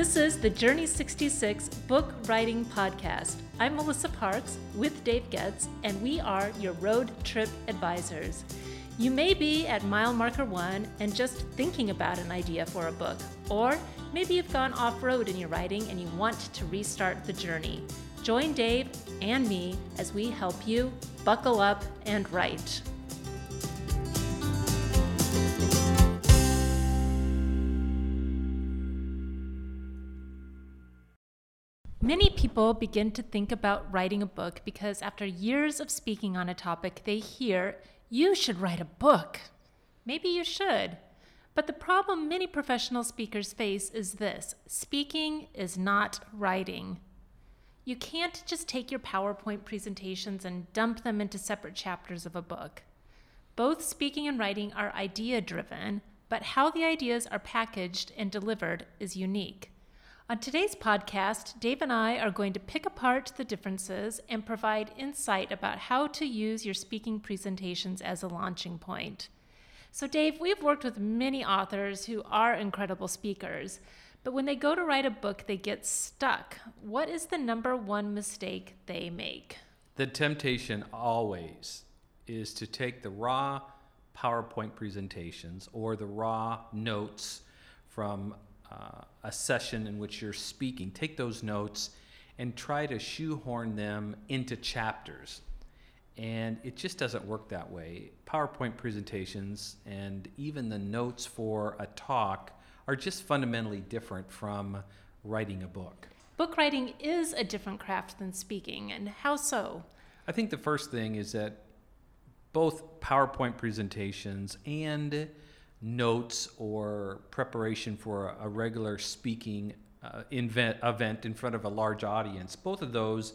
This is the Journey 66 Book Writing Podcast. I'm Melissa Parks with Dave Goetz, and we are your road trip advisors. You may be at mile marker one and just thinking about an idea for a book, or maybe you've gone off road in your writing and you want to restart the journey. Join Dave and me as we help you buckle up and write. Many people begin to think about writing a book because after years of speaking on a topic, they hear, you should write a book. Maybe you should. But the problem many professional speakers face is this speaking is not writing. You can't just take your PowerPoint presentations and dump them into separate chapters of a book. Both speaking and writing are idea driven, but how the ideas are packaged and delivered is unique. On today's podcast, Dave and I are going to pick apart the differences and provide insight about how to use your speaking presentations as a launching point. So, Dave, we've worked with many authors who are incredible speakers, but when they go to write a book, they get stuck. What is the number one mistake they make? The temptation always is to take the raw PowerPoint presentations or the raw notes from uh, a session in which you're speaking, take those notes and try to shoehorn them into chapters. And it just doesn't work that way. PowerPoint presentations and even the notes for a talk are just fundamentally different from writing a book. Book writing is a different craft than speaking, and how so? I think the first thing is that both PowerPoint presentations and notes or preparation for a, regular speaking uh, invent, event in front of a large audience, both of those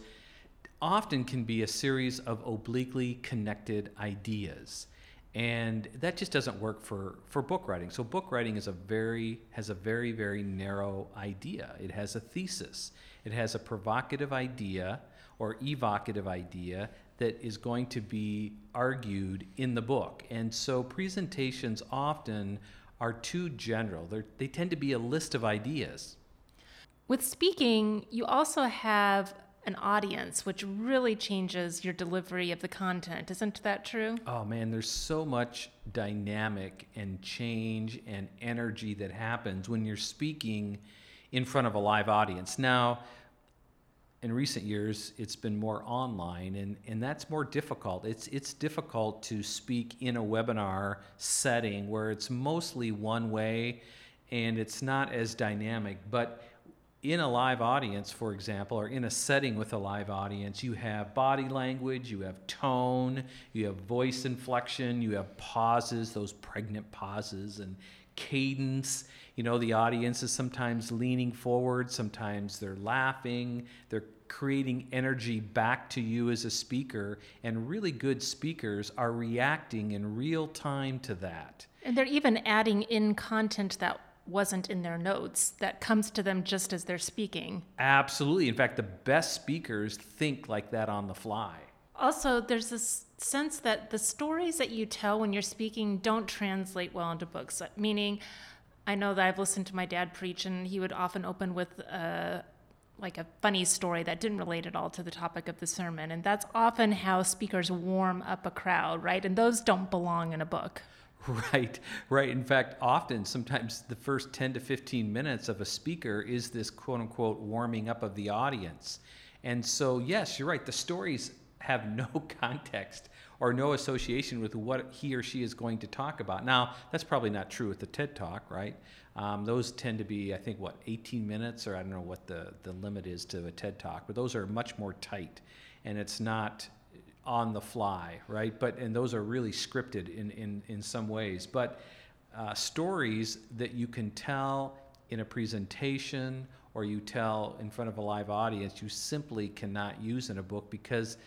often can be a series of obliquely connected ideas. And that just doesn't work for, for book writing. So book writing is a very has a very very narrow idea. It has a thesis. It has a provocative idea or evocative idea that is going to be argued in the book. And so presentations often are too general. They're, they tend to be a list of ideas. With speaking, you also have an audience, which really changes your delivery of the content. Isn't that true? Oh man, there's so much dynamic and change and energy that happens when you're speaking in front of a live audience. Now, in recent years, it's been more online, and, and that's more difficult. It's, it's difficult to speak in a webinar setting where it's mostly one way and it's not as dynamic. But in a live audience, for example, or in a setting with a live audience, you have body language, you have tone, you have voice inflection, you have pauses, those pregnant pauses, and cadence. You know, the audience is sometimes leaning forward, sometimes they're laughing, they're creating energy back to you as a speaker. And really good speakers are reacting in real time to that. And they're even adding in content that wasn't in their notes that comes to them just as they're speaking. Absolutely. In fact, the best speakers think like that on the fly. Also, there's this sense that the stories that you tell when you're speaking don't translate well into books. Meaning, I know that I've listened to my dad preach, and he would often open with a, like a funny story that didn't relate at all to the topic of the sermon. And that's often how speakers warm up a crowd, right? And those don't belong in a book. Right, right. In fact, often, sometimes the first 10 to 15 minutes of a speaker is this quote unquote warming up of the audience. And so, yes, you're right. The stories have no context or no association with what he or she is going to talk about. Now, that's probably not true with the TED Talk, right? Um, those tend to be, I think, what, 18 minutes, or I don't know what the, the limit is to a TED Talk, but those are much more tight. And it's not on the fly, right? But, and those are really scripted in, in, in some ways. But uh, stories that you can tell in a presentation or you tell in front of a live audience, you simply cannot use in a book because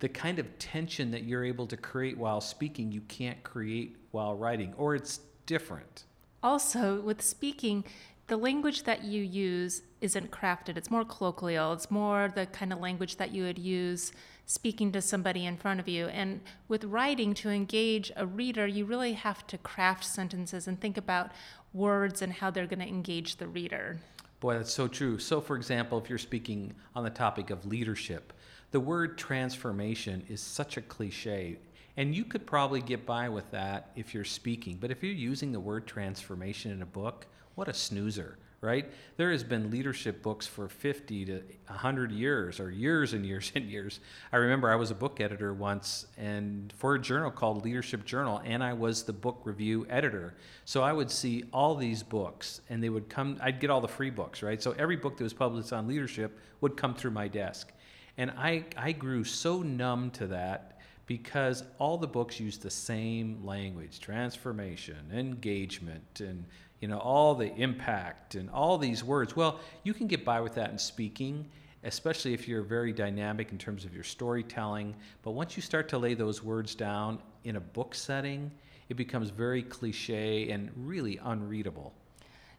the kind of tension that you're able to create while speaking, you can't create while writing, or it's different. Also, with speaking, the language that you use isn't crafted. It's more colloquial. It's more the kind of language that you would use speaking to somebody in front of you. And with writing, to engage a reader, you really have to craft sentences and think about words and how they're going to engage the reader. Boy, that's so true. So, for example, if you're speaking on the topic of leadership, the word transformation is such a cliche. And you could probably get by with that if you're speaking. But if you're using the word transformation in a book, what a snoozer, right? There has been leadership books for 50 to 100 years or years and years and years. I remember I was a book editor once and for a journal called Leadership Journal and I was the book review editor. So I would see all these books and they would come I'd get all the free books, right? So every book that was published on leadership would come through my desk. And I I grew so numb to that because all the books use the same language transformation engagement and you know, all the impact and all these words. Well, you can get by with that in speaking, especially if you're very dynamic in terms of your storytelling. But once you start to lay those words down in a book setting, it becomes very cliche and really unreadable.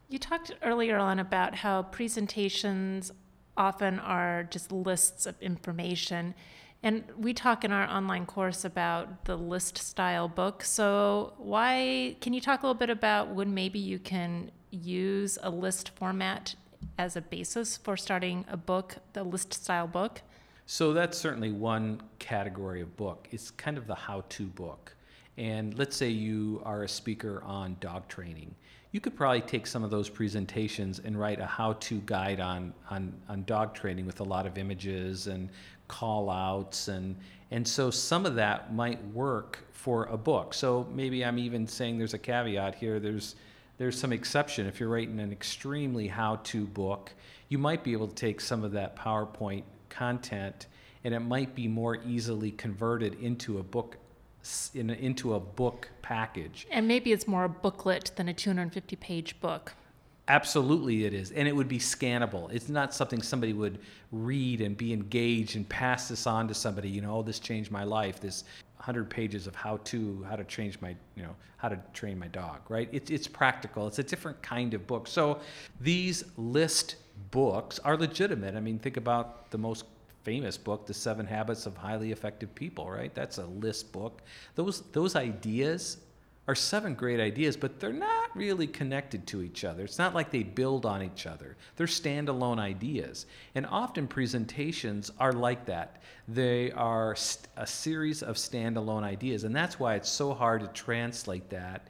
You talked earlier on about how presentations often are just lists of information. And we talk in our online course about the list style book. So, why can you talk a little bit about when maybe you can use a list format as a basis for starting a book, the list style book? So, that's certainly one category of book. It's kind of the how to book. And let's say you are a speaker on dog training. You could probably take some of those presentations and write a how to guide on, on, on dog training with a lot of images and call outs and and so some of that might work for a book. So maybe i'm even saying there's a caveat here. There's there's some exception. If you're writing an extremely how-to book you might be able to take some of that powerpoint content and it might be more easily converted into a book in into a book package and maybe it's more a booklet than a 250 page book Absolutely, it is. And it would be scannable. It's not something somebody would read and be engaged and pass this on to somebody. You know, oh, this changed my life. This 100 pages of how to, how to change my, you know, how to train my dog, right? It's, it's practical. It's a different kind of book. So these list books are legitimate. I mean, think about the most famous book, The Seven Habits of Highly Effective People, right? That's a list book. Those, those ideas are seven great ideas, but they're not really connected to each other. It's not like they build on each other. They're standalone ideas. And often presentations are like that. They are a series of standalone ideas. And that's why it's so hard to translate that.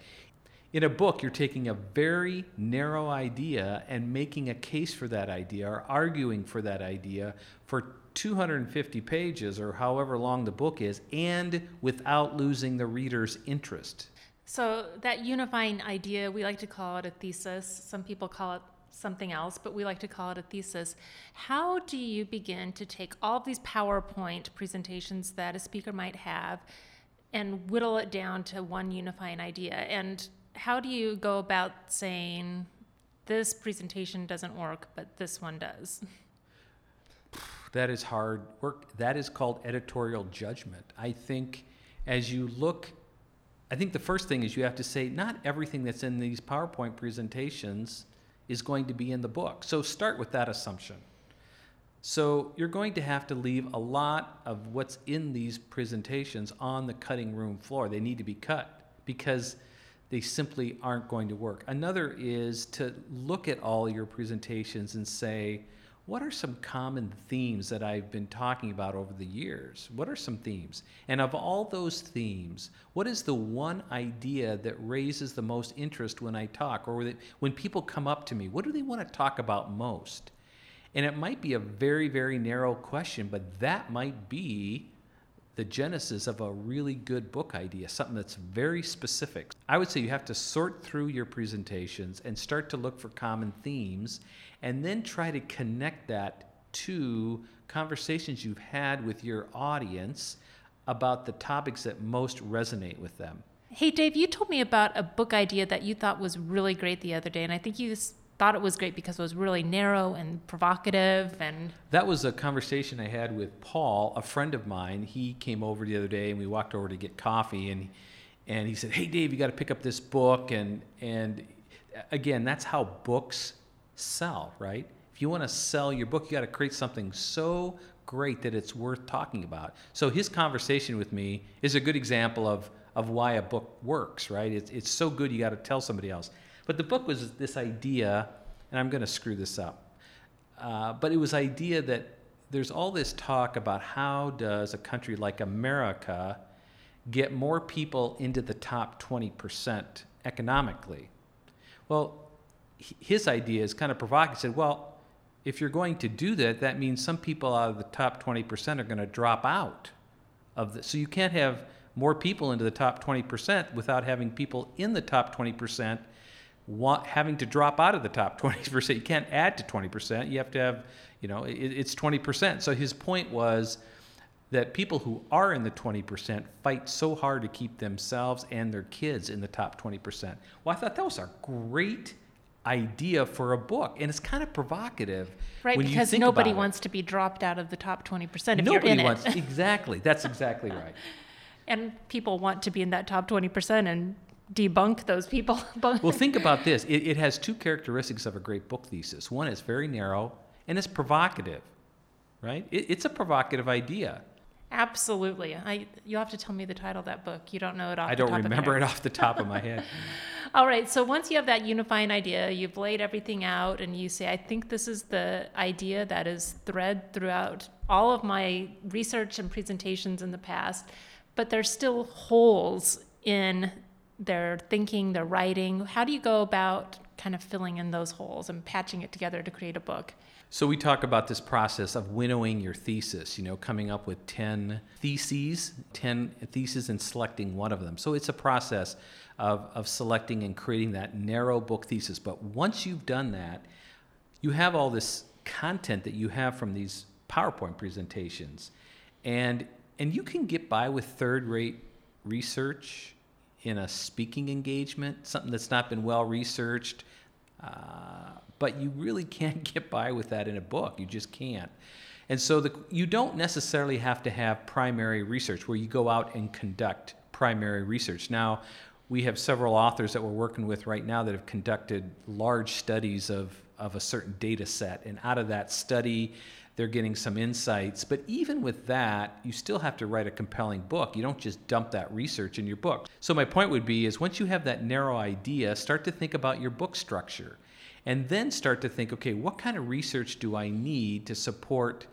In a book, you're taking a very narrow idea and making a case for that idea or arguing for that idea for 250 pages or however long the book is, and without losing the reader's interest. So, that unifying idea, we like to call it a thesis. Some people call it something else, but we like to call it a thesis. How do you begin to take all of these PowerPoint presentations that a speaker might have and whittle it down to one unifying idea? And how do you go about saying, this presentation doesn't work, but this one does? That is hard work. That is called editorial judgment. I think as you look I think the first thing is you have to say not everything that's in these PowerPoint presentations is going to be in the book. So start with that assumption. So you're going to have to leave a lot of what's in these presentations on the cutting room floor. They need to be cut because they simply aren't going to work. Another is to look at all your presentations and say, what are some common themes that I've been talking about over the years? What are some themes? And of all those themes, what is the one idea that raises the most interest when I talk or when people come up to me? What do they want to talk about most? And it might be a very, very narrow question, but that might be the genesis of a really good book idea, something that's very specific. I would say you have to sort through your presentations and start to look for common themes and then try to connect that to conversations you've had with your audience about the topics that most resonate with them. Hey, Dave, you told me about a book idea that you thought was really great the other day, and I think you thought it was great because it was really narrow and provocative and that was a conversation i had with paul a friend of mine. He came over the other day and we walked over to get coffee and and he said hey dave you got to pick up this book. And and again that's how books sell right? If you want to sell your book you got to create something so great that it's worth talking about. So his conversation with me is a good example of of why a book works right? It's, it's so good you got to tell somebody else but the book was this idea and I'm going to screw this up, uh, but it was idea that there's all this talk about how does a country like America get more people into the top 20% economically. Well, his idea is kind of provocative. He said, well, if you're going to do that, that means some people out of the top 20% are going to drop out of the. So you can't have more people into the top 20% without having people in the top 20% want, having to drop out of the top 20%. You can't add to 20%. You have to have, you know, it, it's 20%. So his point was that people who are in the 20% fight so hard to keep themselves and their kids in the top 20%. Well, I thought that was a great idea for a book and it's kind of provocative right because nobody wants to be dropped out of the top 20% if nobody you're in wants, it exactly that's exactly right and people want to be in that top 20% and debunk those people well think about this it, it has two characteristics of a great book thesis one is very narrow and it's provocative right it, it's a provocative idea Absolutely. I you have to tell me the title of that book. You don't know it off. I don't remember it off the top of my head. Mm. All right. So once you have that unifying idea, you've laid everything out, and you say, "I think this is the idea that is thread throughout all of my research and presentations in the past." But there's still holes in their thinking, their writing. How do you go about kind of filling in those holes and patching it together to create a book? So we talk about this process of winnowing your thesis, you know, coming up with 10 theses, 10 theses and selecting one of them. So it's a process of, of selecting and creating that narrow book thesis. But once you've done that, you have all this content that you have from these PowerPoint presentations. And and you can get by with third-rate research in a speaking engagement, something that's not been well researched. Uh, but you really can't get by with that in a book. You just can't. And so the, you don't necessarily have to have primary research where you go out and conduct primary research. Now, we have several authors that we're working with right now that have conducted large studies of, of a certain data set. And out of that study, they're getting some insights. But even with that, you still have to write a compelling book. You don't just dump that research in your book. So my point would be is once you have that narrow idea, start to think about your book structure and then start to think okay, what kind of research do I need to support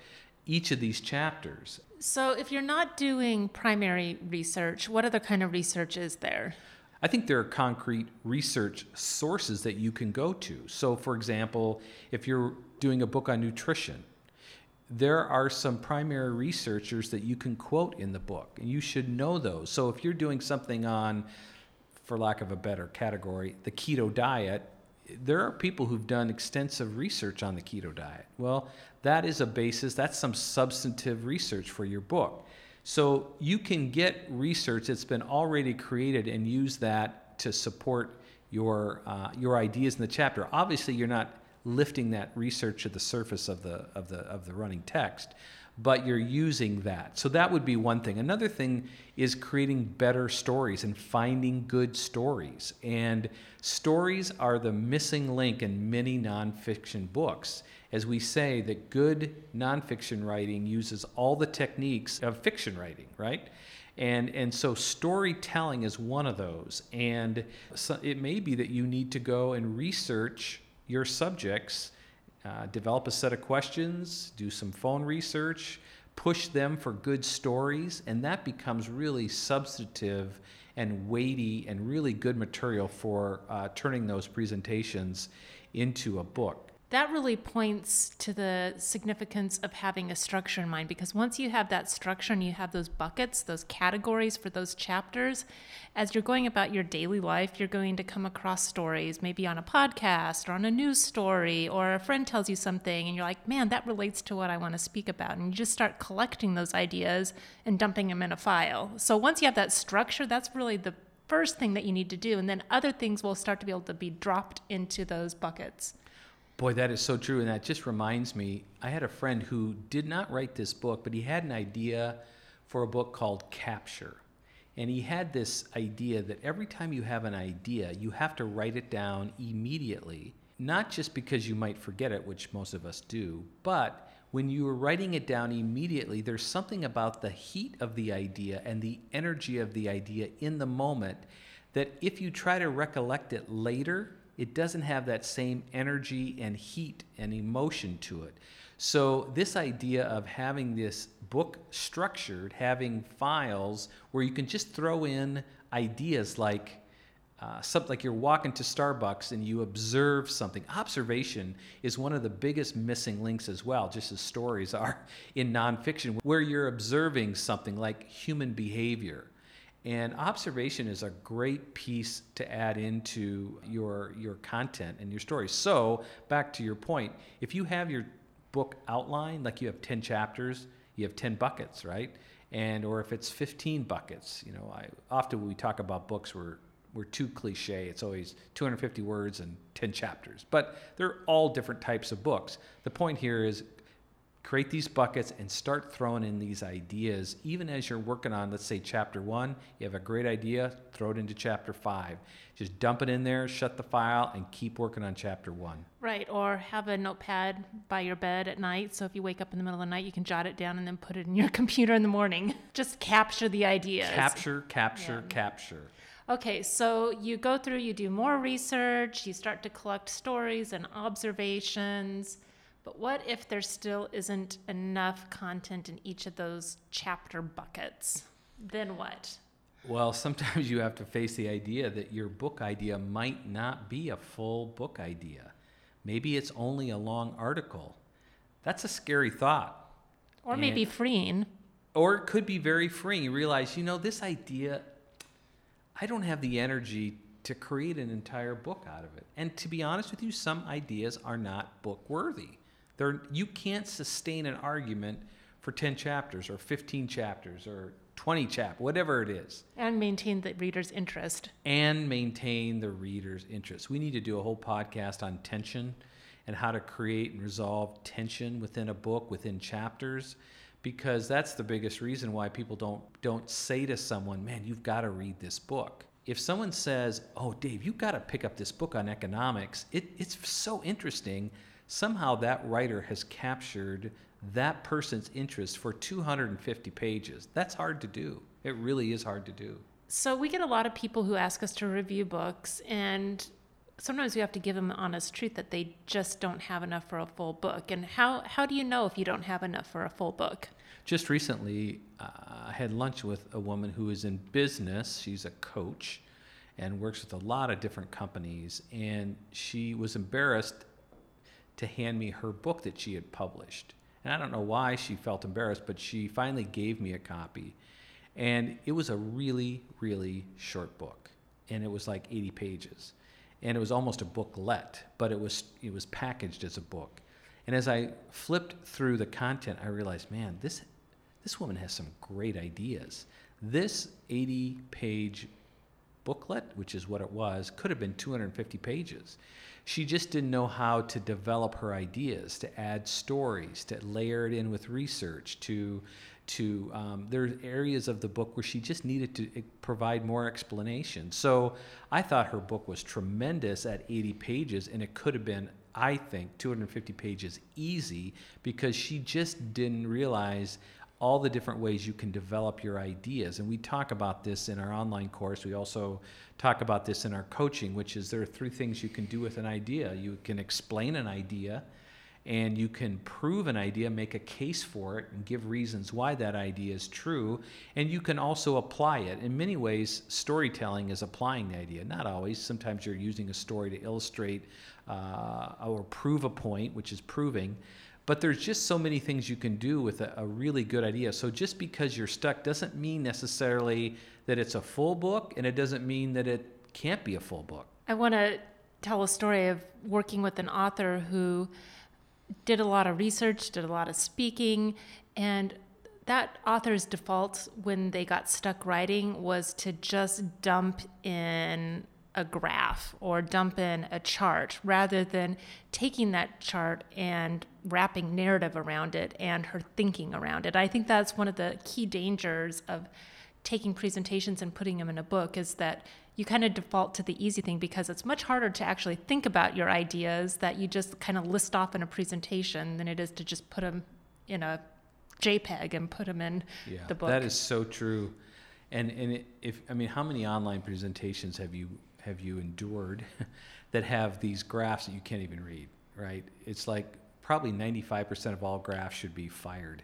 each of these chapters? So, if you're not doing primary research, what other kind of research is there? I think there are concrete research sources that you can go to. So, for example, if you're doing a book on nutrition, there are some primary researchers that you can quote in the book, and you should know those. So, if you're doing something on, for lack of a better category, the keto diet, there are people who've done extensive research on the keto diet. Well, that is a basis, that's some substantive research for your book. So you can get research that's been already created and use that to support your, uh, your ideas in the chapter. Obviously, you're not lifting that research to the surface of the, of the, of the running text, but you're using that. So that would be one thing. Another thing is creating better stories and finding good stories. And stories are the missing link in many nonfiction books. As we say, that good nonfiction writing uses all the techniques of fiction writing, right? And, and so storytelling is one of those. And so it may be that you need to go and research your subjects uh, develop a set of questions, do some phone research, push them for good stories, and that becomes really substantive and weighty and really good material for uh, turning those presentations into a book that really points to the significance of having a structure in mind because once you have that structure and you have those buckets, those categories for those chapters, as you're going about your daily life, you're going to come across stories, maybe on a podcast or on a news story, or a friend tells you something and you're like, man, that relates to what I want to speak about. And you just start collecting those ideas and dumping them in a file. So once you have that structure, that's really the first thing that you need to do. And then other things will start to be able to be dropped into those buckets. Boy, that is so true. And that just reminds me I had a friend who did not write this book, but he had an idea for a book called Capture. And he had this idea that every time you have an idea, you have to write it down immediately, not just because you might forget it, which most of us do, but when you are writing it down immediately, there's something about the heat of the idea and the energy of the idea in the moment that if you try to recollect it later, it doesn't have that same energy and heat and emotion to it. So, this idea of having this book structured, having files where you can just throw in ideas like, uh, something like you're walking to Starbucks and you observe something. Observation is one of the biggest missing links as well, just as stories are in nonfiction, where you're observing something like human behavior. And observation is a great piece to add into your your content and your story. So back to your point, if you have your book outline, like you have 10 chapters, you have 10 buckets, right? And or if it's 15 buckets, you know, I often we talk about books we're we're too cliche. It's always 250 words and 10 chapters. But they're all different types of books. The point here is create these buckets and start throwing in these ideas even as you're working on let's say chapter 1 you have a great idea throw it into chapter 5 just dump it in there shut the file and keep working on chapter 1 Right, or have a notepad by your bed at night so if you wake up in the middle of the night you can jot it down and then put it in your computer in the morning. Just capture the ideas. capture capture capture Okay, so you go through, you do more research, you start to collect stories and observations. But what if there still isn't enough content in each of those chapter buckets? Then what? Well, sometimes you have to face the idea that your book idea might not be a full book idea. Maybe it's only a long article. That's a scary thought. Or maybe freeing. Or it could be very freeing. You realize, you know, this idea, I don't have the energy to create an entire book out of it. And to be honest with you, some ideas are not book worthy. You can't sustain an argument for 10 chapters or 15 chapters or 20 chapters, whatever it is And maintain the reader's interest. and maintain the reader's interest. We need to do a whole podcast on tension and how to create and resolve tension within a book, within chapters, because that's the biggest reason why people don't don't say to someone, "Man, you've got to read this book." If someone says, "Oh, Dave, you've got to pick up this book on economics," it, it's so interesting. Somehow that writer has captured that person's interest for 250 pages. That's hard to do. It really is hard to do. So we get a lot of people who ask us to review books, and sometimes we have to give them the honest truth that they just don't have enough for a full book. And how, how do you know if you don't have enough for a full book? Just recently, uh, I had lunch with a woman who is in business. She's a coach and works with a lot of different companies. And she was embarrassed to hand me her book that she had published. And I don't know why she felt embarrassed, but she finally gave me a copy. And it was a really, really short book. And it was like 80 pages. And it was almost a booklet, but it was, it was packaged as a book. And as I flipped through the content, I realized, man, this, this woman has some great ideas. This 80 page booklet, which is what it was, could have been 250 pages. She just didn't know how to develop her ideas, to add stories, to layer it in with research, to to um, there are areas of the book where she just needed to eh, provide more explanation. So I thought her book was tremendous at 80 pages, and it could have been, I think, 250 pages easy because she just didn't realize all the different ways you can develop your ideas. And we talk about this in our online course. We also talk about this in our coaching, which is there are three things you can do with an idea. You can explain an idea, and you can prove an idea, make a case for it, and give reasons why that idea is true. And you can also apply it. In many ways, storytelling is applying the idea. Not always. Sometimes you're using a story to illustrate uh, or prove a point, which is proving. But there's just so many things you can do with a, a, really good idea. So just because you're stuck doesn't mean necessarily that it's a full book, and it doesn't mean that it can't be a full book. I want to tell a story of working with an author who did a lot of research, did a lot of speaking, and that author's default when they got stuck writing was to just dump in a graph or dump in a chart rather than taking that chart and wrapping narrative around it and her thinking around it. I think that's one of the key dangers of taking presentations and putting them in a book is that you kind of default to the easy thing because it's much harder to actually think about your ideas that you just kind of list off in a presentation than it is to just put them in a JPEG and put them in yeah, the book. That is so true. And and it, if I mean, how many online presentations have you have you endured that have these graphs that you can't even read, right? It's like probably 95% of all graphs should be fired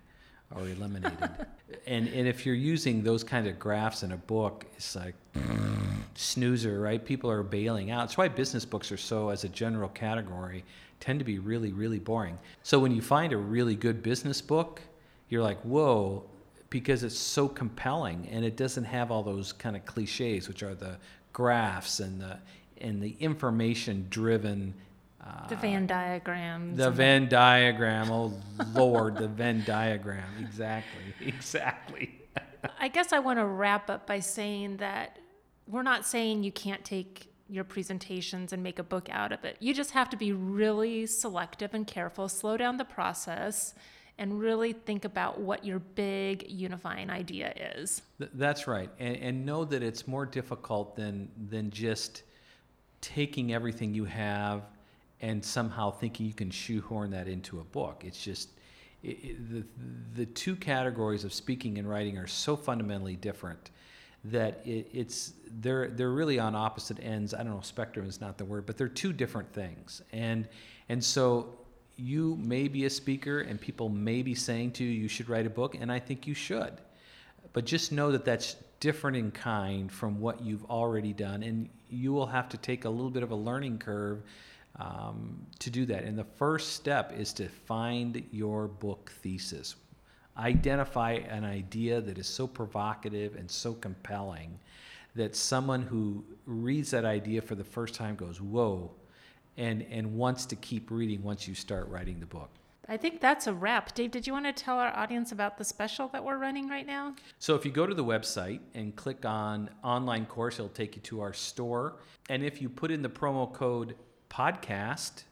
or eliminated. and and if you're using those kind of graphs in a book, it's like snoozer, right? People are bailing out. That's why business books are so, as a general category, tend to be really, really boring. So when you find a really good business book, you're like, whoa, because it's so compelling and it doesn't have all those kind of cliches, which are the graphs and the and the information driven uh, the Venn diagrams. The Venn diagram. Oh Lord, the Venn diagram. Exactly. Exactly. I guess I want to wrap up by saying that we're not saying you can't take your presentations and make a book out of it. You just have to be really selective and careful, slow down the process, and really think about what your big unifying idea is. Th- that's right. And, and know that it's more difficult than, than just taking everything you have and somehow thinking you can shoehorn that into a book. It's just it, it, the, the two categories of speaking and writing are so fundamentally different that it, it's they're they're really on opposite ends. I don't know, spectrum is not the word, but they're two different things. And and so you may be a speaker, and people may be saying to you, you should write a book, and I think you should. But just know that that's different in kind from what you've already done, and you will have to take a little bit of a learning curve um, to do that. And the first step is to find your book thesis. Identify an idea that is so provocative and so compelling that someone who reads that idea for the first time goes, Whoa, and, and wants to keep reading once you start writing the book. I think that's a wrap. Dave, did you want to tell our audience about the special that we're running right now? So, if you go to the website and click on online course, it'll take you to our store. And if you put in the promo code podcast,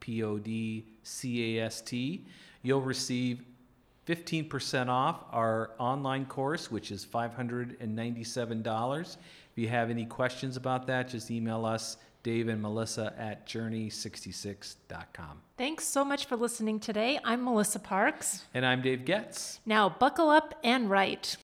P O D C A S T, you'll receive 15% off our online course, which is $597. If you have any questions about that, just email us, Dave and Melissa at journey66.com. Thanks so much for listening today. I'm Melissa Parks. And I'm Dave Goetz. Now, buckle up and write.